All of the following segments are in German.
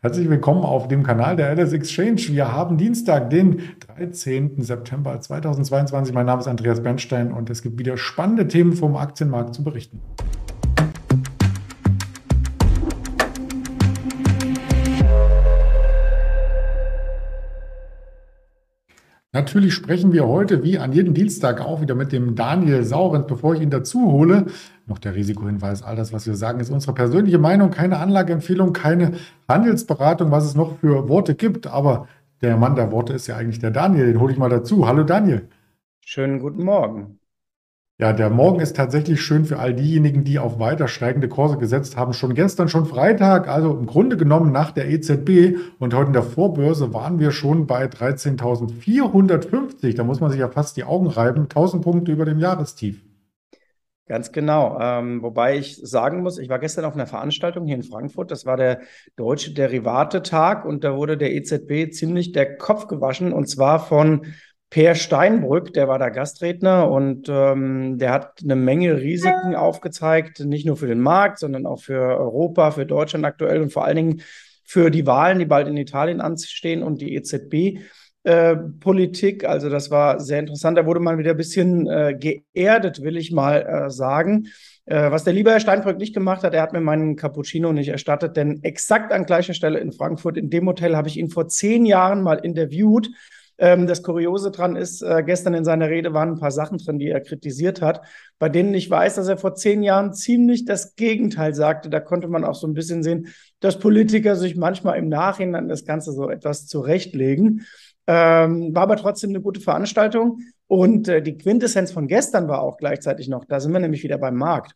Herzlich willkommen auf dem Kanal der LS Exchange. Wir haben Dienstag, den 13. September 2022. Mein Name ist Andreas Bernstein und es gibt wieder spannende Themen vom Aktienmarkt zu berichten. Natürlich sprechen wir heute wie an jedem Dienstag auch wieder mit dem Daniel Saurens. Bevor ich ihn dazu hole, noch der Risikohinweis, all das, was wir sagen, ist unsere persönliche Meinung, keine Anlageempfehlung, keine Handelsberatung, was es noch für Worte gibt. Aber der Mann der Worte ist ja eigentlich der Daniel, den hole ich mal dazu. Hallo Daniel. Schönen guten Morgen. Ja, der Morgen ist tatsächlich schön für all diejenigen, die auf weiter steigende Kurse gesetzt haben. Schon gestern, schon Freitag, also im Grunde genommen nach der EZB und heute in der Vorbörse waren wir schon bei 13.450. Da muss man sich ja fast die Augen reiben. 1000 Punkte über dem Jahrestief. Ganz genau. Ähm, wobei ich sagen muss, ich war gestern auf einer Veranstaltung hier in Frankfurt. Das war der Deutsche Derivate-Tag und da wurde der EZB ziemlich der Kopf gewaschen und zwar von Per Steinbrück, der war da Gastredner und ähm, der hat eine Menge Risiken aufgezeigt, nicht nur für den Markt, sondern auch für Europa, für Deutschland aktuell und vor allen Dingen für die Wahlen, die bald in Italien anstehen und die EZB. Äh, Politik, also das war sehr interessant. Da wurde mal wieder ein bisschen äh, geerdet, will ich mal äh, sagen. Äh, was der liebe Herr Steinbrück nicht gemacht hat, er hat mir meinen Cappuccino nicht erstattet, denn exakt an gleicher Stelle in Frankfurt, in dem Hotel, habe ich ihn vor zehn Jahren mal interviewt ähm, das Kuriose dran ist, äh, gestern in seiner Rede waren ein paar Sachen drin, die er kritisiert hat, bei denen ich weiß, dass er vor zehn Jahren ziemlich das Gegenteil sagte. Da konnte man auch so ein bisschen sehen, dass Politiker sich manchmal im Nachhinein das Ganze so etwas zurechtlegen. Ähm, war aber trotzdem eine gute Veranstaltung. Und äh, die Quintessenz von gestern war auch gleichzeitig noch, da sind wir nämlich wieder beim Markt.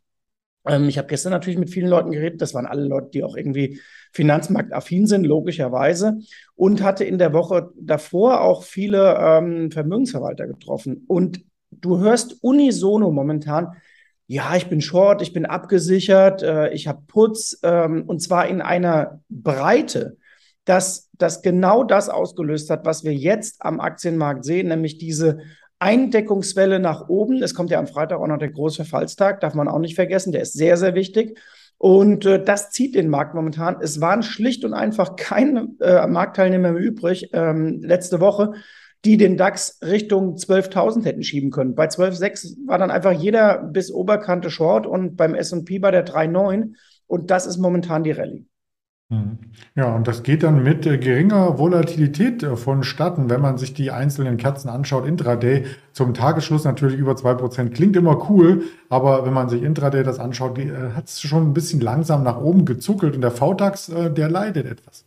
Ähm, ich habe gestern natürlich mit vielen Leuten geredet. Das waren alle Leute, die auch irgendwie finanzmarktaffin sind, logischerweise. Und hatte in der Woche davor auch viele ähm, Vermögensverwalter getroffen. Und du hörst unisono momentan, ja, ich bin short, ich bin abgesichert, äh, ich habe Putz. Ähm, und zwar in einer Breite, dass das genau das ausgelöst hat, was wir jetzt am Aktienmarkt sehen, nämlich diese Eindeckungswelle nach oben. Es kommt ja am Freitag auch noch der große Verfallstag, darf man auch nicht vergessen. Der ist sehr, sehr wichtig. Und äh, das zieht den Markt momentan. Es waren schlicht und einfach keine äh, Marktteilnehmer mehr übrig ähm, letzte Woche, die den DAX Richtung 12.000 hätten schieben können. Bei 12.6 war dann einfach jeder bis Oberkante Short und beim S&P bei der 3.9. Und das ist momentan die Rallye. Mhm. Ja, und das geht dann mit äh, geringer Volatilität äh, vonstatten, wenn man sich die einzelnen Kerzen anschaut. Intraday zum Tagesschluss natürlich über 2%. Klingt immer cool, aber wenn man sich Intraday das anschaut, äh, hat es schon ein bisschen langsam nach oben gezuckelt und der VDAX, der leidet etwas.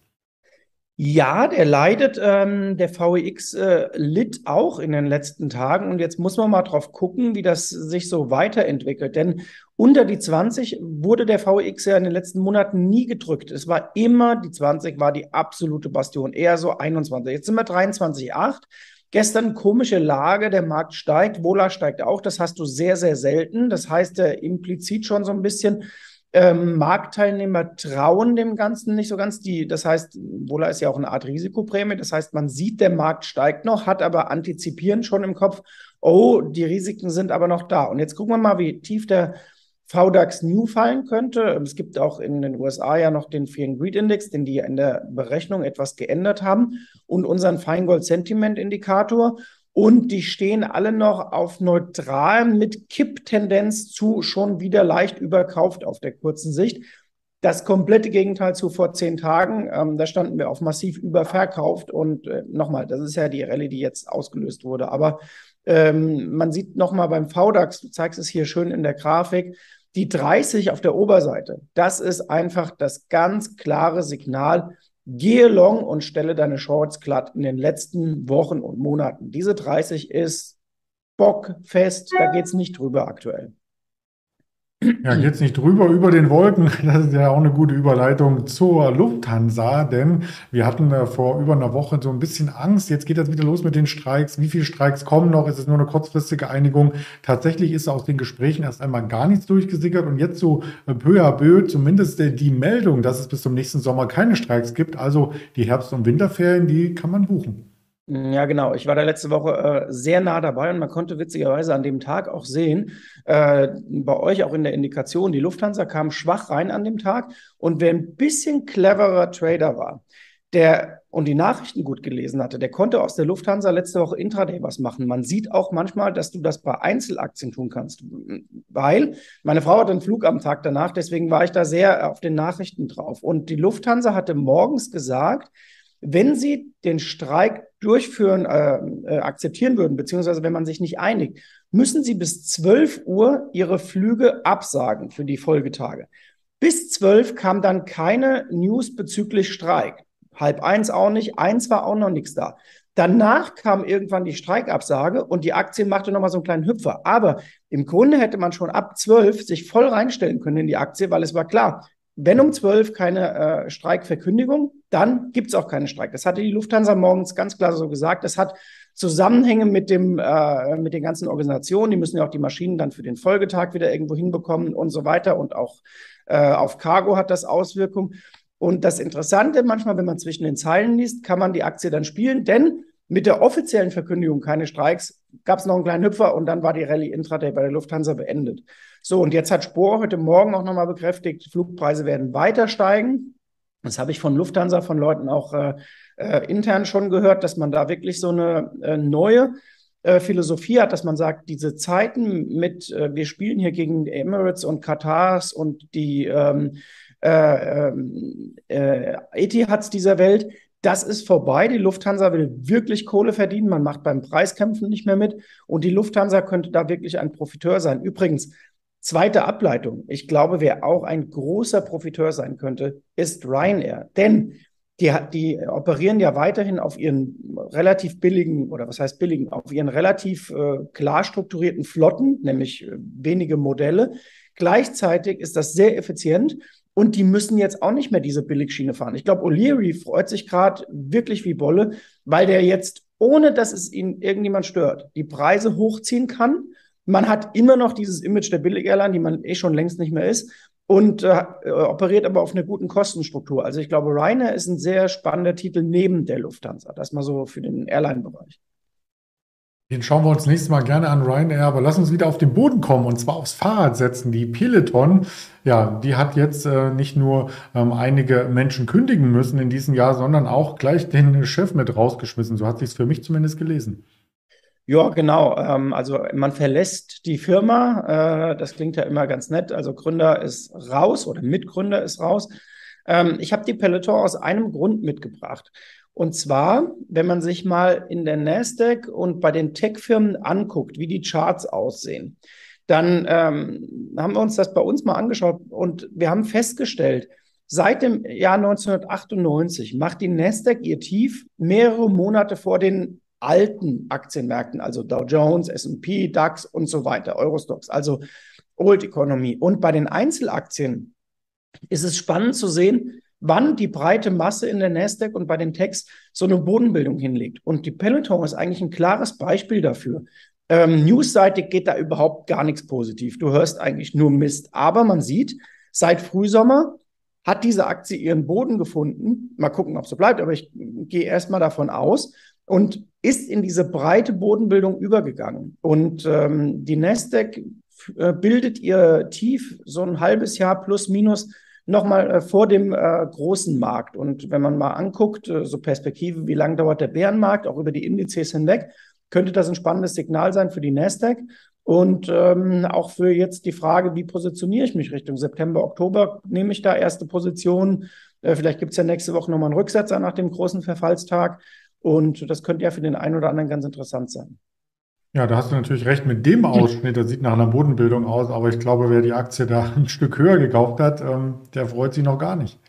Ja, der leidet. Ähm, der VEX äh, litt auch in den letzten Tagen. Und jetzt muss man mal drauf gucken, wie das sich so weiterentwickelt. Denn unter die 20 wurde der VEX ja in den letzten Monaten nie gedrückt. Es war immer, die 20 war die absolute Bastion, eher so 21. Jetzt sind wir 23,8. Gestern komische Lage, der Markt steigt, Vola steigt auch. Das hast du sehr, sehr selten. Das heißt, er implizit schon so ein bisschen, ähm, Marktteilnehmer trauen dem Ganzen nicht so ganz. Die, das heißt, Wohler ist ja auch eine Art Risikoprämie. Das heißt, man sieht, der Markt steigt noch, hat aber antizipieren schon im Kopf, oh, die Risiken sind aber noch da. Und jetzt gucken wir mal, wie tief der VDAX New fallen könnte. Es gibt auch in den USA ja noch den Fear and Greed Index, den die in der Berechnung etwas geändert haben und unseren Feingold Sentiment Indikator. Und die stehen alle noch auf neutral mit Kipptendenz zu schon wieder leicht überkauft auf der kurzen Sicht. Das komplette Gegenteil zu vor zehn Tagen. Ähm, da standen wir auf massiv überverkauft. Und äh, nochmal, das ist ja die Rallye, die jetzt ausgelöst wurde. Aber ähm, man sieht nochmal beim VDAX, du zeigst es hier schön in der Grafik, die 30 auf der Oberseite. Das ist einfach das ganz klare Signal, Gehe long und stelle deine Shorts glatt in den letzten Wochen und Monaten. Diese 30 ist bockfest, da geht es nicht drüber aktuell. Ja, geht's nicht drüber über den Wolken. Das ist ja auch eine gute Überleitung zur Lufthansa, denn wir hatten äh, vor über einer Woche so ein bisschen Angst. Jetzt geht das wieder los mit den Streiks. Wie viele Streiks kommen noch? Ist es nur eine kurzfristige Einigung? Tatsächlich ist aus den Gesprächen erst einmal gar nichts durchgesickert und jetzt so äh, peu à peu zumindest äh, die Meldung, dass es bis zum nächsten Sommer keine Streiks gibt. Also die Herbst- und Winterferien, die kann man buchen. Ja, genau. Ich war da letzte Woche äh, sehr nah dabei und man konnte witzigerweise an dem Tag auch sehen, äh, bei euch auch in der Indikation, die Lufthansa kam schwach rein an dem Tag und wer ein bisschen cleverer Trader war, der und die Nachrichten gut gelesen hatte, der konnte aus der Lufthansa letzte Woche Intraday was machen. Man sieht auch manchmal, dass du das bei Einzelaktien tun kannst, weil meine Frau hatte einen Flug am Tag danach, deswegen war ich da sehr auf den Nachrichten drauf. Und die Lufthansa hatte morgens gesagt, wenn sie den Streik durchführen, äh, äh, akzeptieren würden, beziehungsweise wenn man sich nicht einigt, müssen sie bis 12 Uhr ihre Flüge absagen für die Folgetage. Bis 12 kam dann keine News bezüglich Streik. Halb eins auch nicht, eins war auch noch nichts da. Danach kam irgendwann die Streikabsage und die Aktie machte nochmal so einen kleinen Hüpfer. Aber im Grunde hätte man schon ab 12 sich voll reinstellen können in die Aktie, weil es war klar, wenn um 12 keine äh, Streikverkündigung, dann gibt es auch keinen Streik. Das hatte die Lufthansa morgens ganz klar so gesagt. Das hat Zusammenhänge mit dem äh, mit den ganzen Organisationen. Die müssen ja auch die Maschinen dann für den Folgetag wieder irgendwo hinbekommen und so weiter. Und auch äh, auf Cargo hat das Auswirkungen. Und das Interessante, manchmal, wenn man zwischen den Zeilen liest, kann man die Aktie dann spielen, denn mit der offiziellen Verkündigung keine Streiks gab es noch einen kleinen Hüpfer und dann war die Rallye Intraday bei der Lufthansa beendet. So, und jetzt hat Spohr heute Morgen auch nochmal bekräftigt, Flugpreise werden weiter steigen. Das habe ich von Lufthansa, von Leuten auch äh, äh, intern schon gehört, dass man da wirklich so eine äh, neue äh, Philosophie hat, dass man sagt, diese Zeiten mit, äh, wir spielen hier gegen Emirates und Katars und die ähm, äh, ähm, äh, Etihads dieser Welt, das ist vorbei. Die Lufthansa will wirklich Kohle verdienen. Man macht beim Preiskämpfen nicht mehr mit. Und die Lufthansa könnte da wirklich ein Profiteur sein. Übrigens, zweite Ableitung. Ich glaube, wer auch ein großer Profiteur sein könnte, ist Ryanair. Denn die, die operieren ja weiterhin auf ihren relativ billigen, oder was heißt billigen, auf ihren relativ äh, klar strukturierten Flotten, nämlich äh, wenige Modelle. Gleichzeitig ist das sehr effizient und die müssen jetzt auch nicht mehr diese Billigschiene fahren. Ich glaube, O'Leary freut sich gerade wirklich wie Bolle, weil der jetzt, ohne dass es ihn irgendjemand stört, die Preise hochziehen kann. Man hat immer noch dieses Image der Billig-Airline, die man eh schon längst nicht mehr ist, und äh, operiert aber auf einer guten Kostenstruktur. Also ich glaube, Ryanair ist ein sehr spannender Titel neben der Lufthansa. Das mal so für den Airline-Bereich. Den schauen wir uns nächstes Mal gerne an Ryanair, aber lass uns wieder auf den Boden kommen und zwar aufs Fahrrad setzen. Die Peloton, ja, die hat jetzt äh, nicht nur ähm, einige Menschen kündigen müssen in diesem Jahr, sondern auch gleich den Chef mit rausgeschmissen. So hat sich für mich zumindest gelesen. Ja, genau. Ähm, also man verlässt die Firma. Äh, das klingt ja immer ganz nett. Also Gründer ist raus oder Mitgründer ist raus. Ähm, ich habe die Peloton aus einem Grund mitgebracht. Und zwar, wenn man sich mal in der Nasdaq und bei den Tech-Firmen anguckt, wie die Charts aussehen, dann ähm, haben wir uns das bei uns mal angeschaut und wir haben festgestellt, seit dem Jahr 1998 macht die Nasdaq ihr Tief mehrere Monate vor den alten Aktienmärkten, also Dow Jones, S&P, DAX und so weiter, Eurostox, also Old Economy. Und bei den Einzelaktien ist es spannend zu sehen, wann die breite Masse in der Nasdaq und bei den Techs so eine Bodenbildung hinlegt. Und die Peloton ist eigentlich ein klares Beispiel dafür. Ähm, Newsseitig geht da überhaupt gar nichts positiv. Du hörst eigentlich nur Mist. Aber man sieht, seit Frühsommer hat diese Aktie ihren Boden gefunden. Mal gucken, ob so bleibt, aber ich gehe erstmal davon aus und ist in diese breite Bodenbildung übergegangen. Und ähm, die Nasdaq äh, bildet ihr Tief so ein halbes Jahr plus minus nochmal äh, vor dem äh, großen Markt. Und wenn man mal anguckt, äh, so Perspektive, wie lange dauert der Bärenmarkt, auch über die Indizes hinweg, könnte das ein spannendes Signal sein für die Nasdaq. Und ähm, auch für jetzt die Frage, wie positioniere ich mich Richtung September, Oktober, nehme ich da erste Positionen. Äh, vielleicht gibt es ja nächste Woche nochmal einen Rücksetzer nach dem großen Verfallstag. Und das könnte ja für den einen oder anderen ganz interessant sein. Ja, da hast du natürlich recht mit dem Ausschnitt. Das sieht nach einer Bodenbildung aus, aber ich glaube, wer die Aktie da ein Stück höher gekauft hat, ähm, der freut sich noch gar nicht.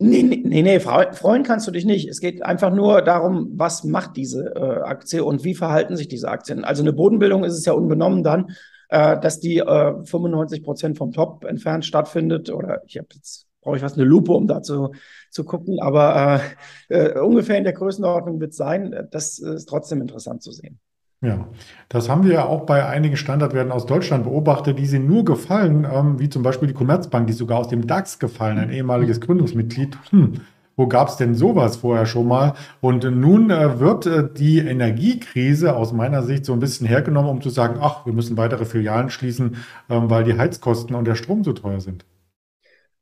Nee, nee, nee, freuen kannst du dich nicht. Es geht einfach nur darum, was macht diese äh, Aktie und wie verhalten sich diese Aktien. Also eine Bodenbildung ist es ja unbenommen dann, äh, dass die äh, 95 Prozent vom Top entfernt stattfindet. Oder ich habe jetzt brauche ich was eine Lupe, um da zu, zu gucken. Aber äh, äh, ungefähr in der Größenordnung wird es sein. Das ist trotzdem interessant zu sehen. Ja, das haben wir ja auch bei einigen Standardwerten aus Deutschland beobachtet, die sind nur gefallen, ähm, wie zum Beispiel die Commerzbank, die ist sogar aus dem DAX gefallen, ein ehemaliges Gründungsmitglied. Hm. Wo gab es denn sowas vorher schon mal? Und nun äh, wird äh, die Energiekrise aus meiner Sicht so ein bisschen hergenommen, um zu sagen, ach, wir müssen weitere Filialen schließen, ähm, weil die Heizkosten und der Strom so teuer sind.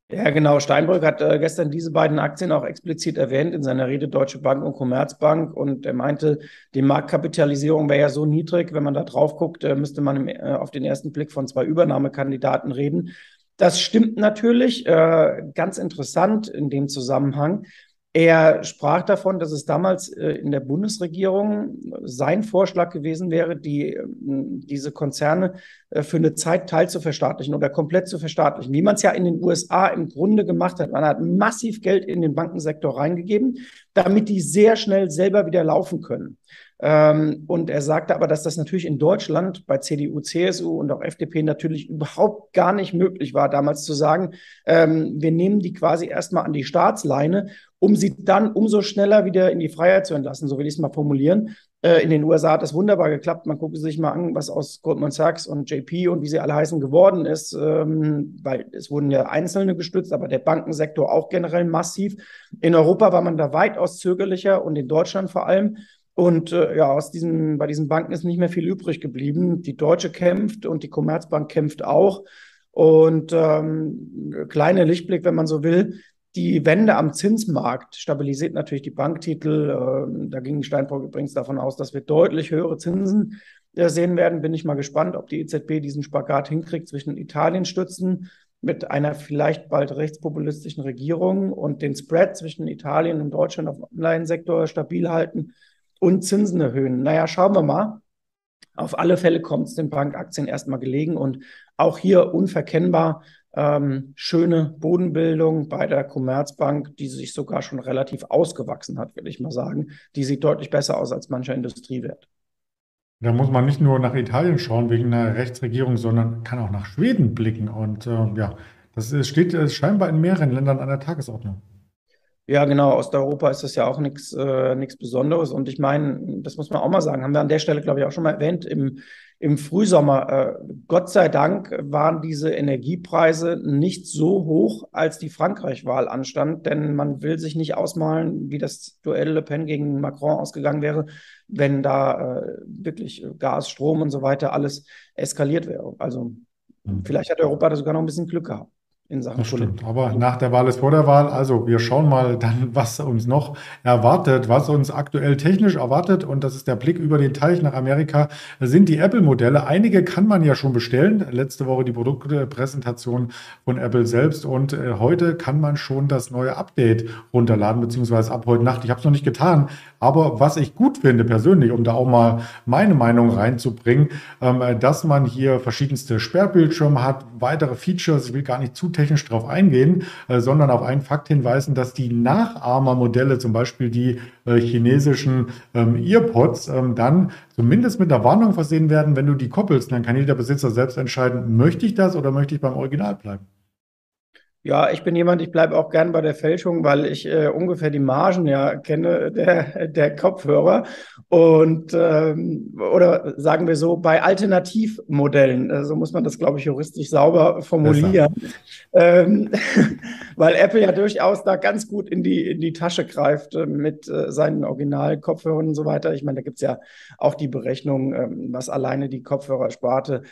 Ja, genau. Steinbrück hat äh, gestern diese beiden Aktien auch explizit erwähnt in seiner Rede Deutsche Bank und Commerzbank. Und er meinte, die Marktkapitalisierung wäre ja so niedrig, wenn man da drauf guckt, äh, müsste man im, äh, auf den ersten Blick von zwei Übernahmekandidaten reden. Das stimmt natürlich. Äh, ganz interessant in dem Zusammenhang. Er sprach davon, dass es damals äh, in der Bundesregierung sein Vorschlag gewesen wäre, die, ähm, diese Konzerne äh, für eine Zeit teil zu verstaatlichen oder komplett zu verstaatlichen, wie man es ja in den USA im Grunde gemacht hat. Man hat massiv Geld in den Bankensektor reingegeben, damit die sehr schnell selber wieder laufen können. Ähm, und er sagte aber, dass das natürlich in Deutschland bei CDU, CSU und auch FDP natürlich überhaupt gar nicht möglich war, damals zu sagen, ähm, wir nehmen die quasi erstmal an die Staatsleine, um sie dann umso schneller wieder in die Freiheit zu entlassen, so will ich es mal formulieren. Äh, in den USA hat das wunderbar geklappt. Man gucke sich mal an, was aus Goldman Sachs und JP und wie sie alle heißen geworden ist, ähm, weil es wurden ja Einzelne gestützt, aber der Bankensektor auch generell massiv. In Europa war man da weitaus zögerlicher und in Deutschland vor allem. Und äh, ja, aus diesen, bei diesen Banken ist nicht mehr viel übrig geblieben. Die Deutsche kämpft und die Commerzbank kämpft auch. Und ähm, kleiner Lichtblick, wenn man so will, die Wende am Zinsmarkt stabilisiert natürlich die Banktitel. Ähm, da ging Steinbrück übrigens davon aus, dass wir deutlich höhere Zinsen äh, sehen werden. Bin ich mal gespannt, ob die EZB diesen Spagat hinkriegt zwischen Italien stützen mit einer vielleicht bald rechtspopulistischen Regierung und den Spread zwischen Italien und Deutschland auf dem Anleihensektor stabil halten und Zinsen erhöhen. Naja, schauen wir mal. Auf alle Fälle kommt es den Bankaktien erstmal gelegen und auch hier unverkennbar ähm, schöne Bodenbildung bei der Commerzbank, die sich sogar schon relativ ausgewachsen hat, will ich mal sagen. Die sieht deutlich besser aus als mancher Industriewert. Da muss man nicht nur nach Italien schauen wegen einer Rechtsregierung, sondern kann auch nach Schweden blicken. Und äh, ja, das steht äh, scheinbar in mehreren Ländern an der Tagesordnung. Ja, genau. Osteuropa ist das ja auch nichts äh, nichts Besonderes. Und ich meine, das muss man auch mal sagen, haben wir an der Stelle, glaube ich, auch schon mal erwähnt, im, im Frühsommer, äh, Gott sei Dank waren diese Energiepreise nicht so hoch, als die Frankreich-Wahl anstand, denn man will sich nicht ausmalen, wie das Duell Le Pen gegen Macron ausgegangen wäre, wenn da äh, wirklich Gas, Strom und so weiter alles eskaliert wäre. Also mhm. vielleicht hat Europa da sogar noch ein bisschen Glück gehabt in Sachen das stimmt. Aber nach der Wahl ist vor der Wahl. Also wir schauen mal dann, was uns noch erwartet, was uns aktuell technisch erwartet. Und das ist der Blick über den Teich nach Amerika, sind die Apple-Modelle. Einige kann man ja schon bestellen. Letzte Woche die Produktpräsentation von Apple selbst. Und äh, heute kann man schon das neue Update runterladen, beziehungsweise ab heute Nacht. Ich habe es noch nicht getan. Aber was ich gut finde persönlich, um da auch mal meine Meinung reinzubringen, ähm, dass man hier verschiedenste Sperrbildschirme hat, weitere Features. Ich will gar nicht zu technisch darauf eingehen, äh, sondern auf einen Fakt hinweisen, dass die Nachahmermodelle, zum Beispiel die äh, chinesischen ähm, Earpods, ähm, dann zumindest mit einer Warnung versehen werden, wenn du die koppelst. Dann kann jeder Besitzer selbst entscheiden, möchte ich das oder möchte ich beim Original bleiben. Ja, ich bin jemand, ich bleibe auch gern bei der Fälschung, weil ich äh, ungefähr die Margen ja kenne der, der Kopfhörer. Und ähm, oder sagen wir so, bei Alternativmodellen, äh, so muss man das, glaube ich, juristisch sauber formulieren. Ähm, weil Apple ja durchaus da ganz gut in die, in die Tasche greift äh, mit äh, seinen Original-Kopfhörern und so weiter. Ich meine, da gibt es ja auch die Berechnung, ähm, was alleine die Kopfhörersparte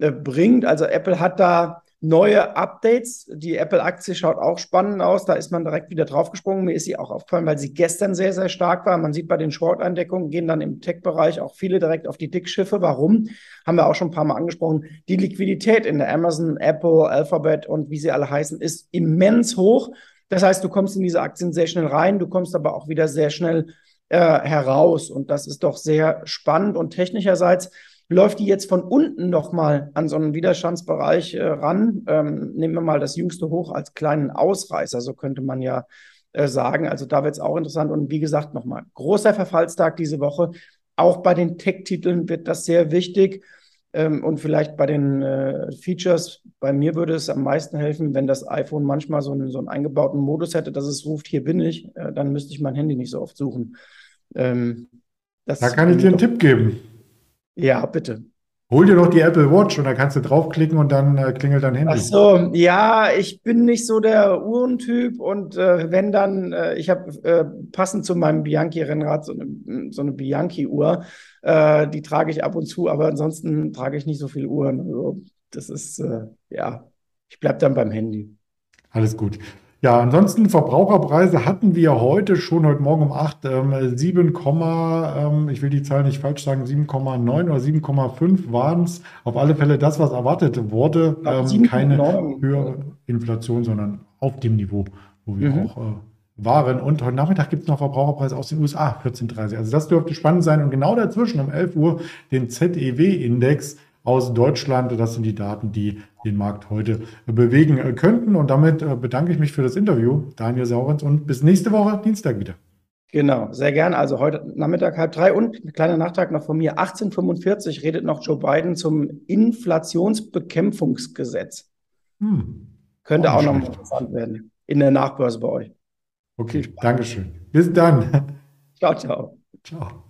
äh, bringt. Also Apple hat da neue Updates. Die Apple-Aktie schaut auch spannend aus. Da ist man direkt wieder draufgesprungen. Mir ist sie auch aufgefallen, weil sie gestern sehr, sehr stark war. Man sieht bei den Short-Eindeckungen, gehen dann im Tech-Bereich auch viele direkt auf die Dickschiffe. Warum? Haben wir auch schon ein paar Mal angesprochen. Die Liquidität in der Amazon, Apple, Alphabet und wie sie alle heißen, ist immens hoch. Das heißt, du kommst in diese Aktien sehr schnell rein, du kommst aber auch wieder sehr schnell äh, heraus. Und das ist doch sehr spannend. Und technischerseits läuft die jetzt von unten nochmal an so einen Widerstandsbereich äh, ran. Ähm, nehmen wir mal das jüngste Hoch als kleinen Ausreißer, so könnte man ja äh, sagen. Also da wird es auch interessant. Und wie gesagt, nochmal, großer Verfallstag diese Woche. Auch bei den Tech-Titeln wird das sehr wichtig. Ähm, und vielleicht bei den äh, Features, bei mir würde es am meisten helfen, wenn das iPhone manchmal so einen, so einen eingebauten Modus hätte, dass es ruft, hier bin ich, äh, dann müsste ich mein Handy nicht so oft suchen. Ähm, da kann ich dir einen Tipp geben. Ja, bitte. Hol dir doch die Apple Watch und da kannst du draufklicken und dann äh, klingelt dein Handy. Ach so, ja, ich bin nicht so der Uhrentyp und äh, wenn dann, äh, ich habe äh, passend zu meinem Bianchi-Rennrad so eine, so eine Bianchi-Uhr, äh, die trage ich ab und zu, aber ansonsten trage ich nicht so viele Uhren. Also, das ist, äh, ja, ich bleibe dann beim Handy. Alles gut. Ja, ansonsten Verbraucherpreise hatten wir heute schon, heute Morgen um 8, ähm, 7, ähm, ich will die Zahl nicht falsch sagen, 7,9 oder 7,5 waren es. Auf alle Fälle das, was erwartet wurde. Ähm, keine höhere Inflation, sondern auf dem Niveau, wo wir mhm. auch äh, waren. Und heute Nachmittag gibt es noch Verbraucherpreise aus den USA, 14,30. Also das dürfte spannend sein. Und genau dazwischen um 11 Uhr den ZEW-Index aus Deutschland. Das sind die Daten, die den Markt heute bewegen äh, könnten. Und damit äh, bedanke ich mich für das Interview, Daniel Saurens, und bis nächste Woche, Dienstag wieder. Genau, sehr gern. Also heute Nachmittag halb drei und ein kleiner Nachtrag noch von mir. 1845 redet noch Joe Biden zum Inflationsbekämpfungsgesetz. Hm. Könnte auch, auch noch interessant werden in der Nachbörse bei euch. Okay, Dankeschön. Bis dann. Ciao, ciao. Ciao.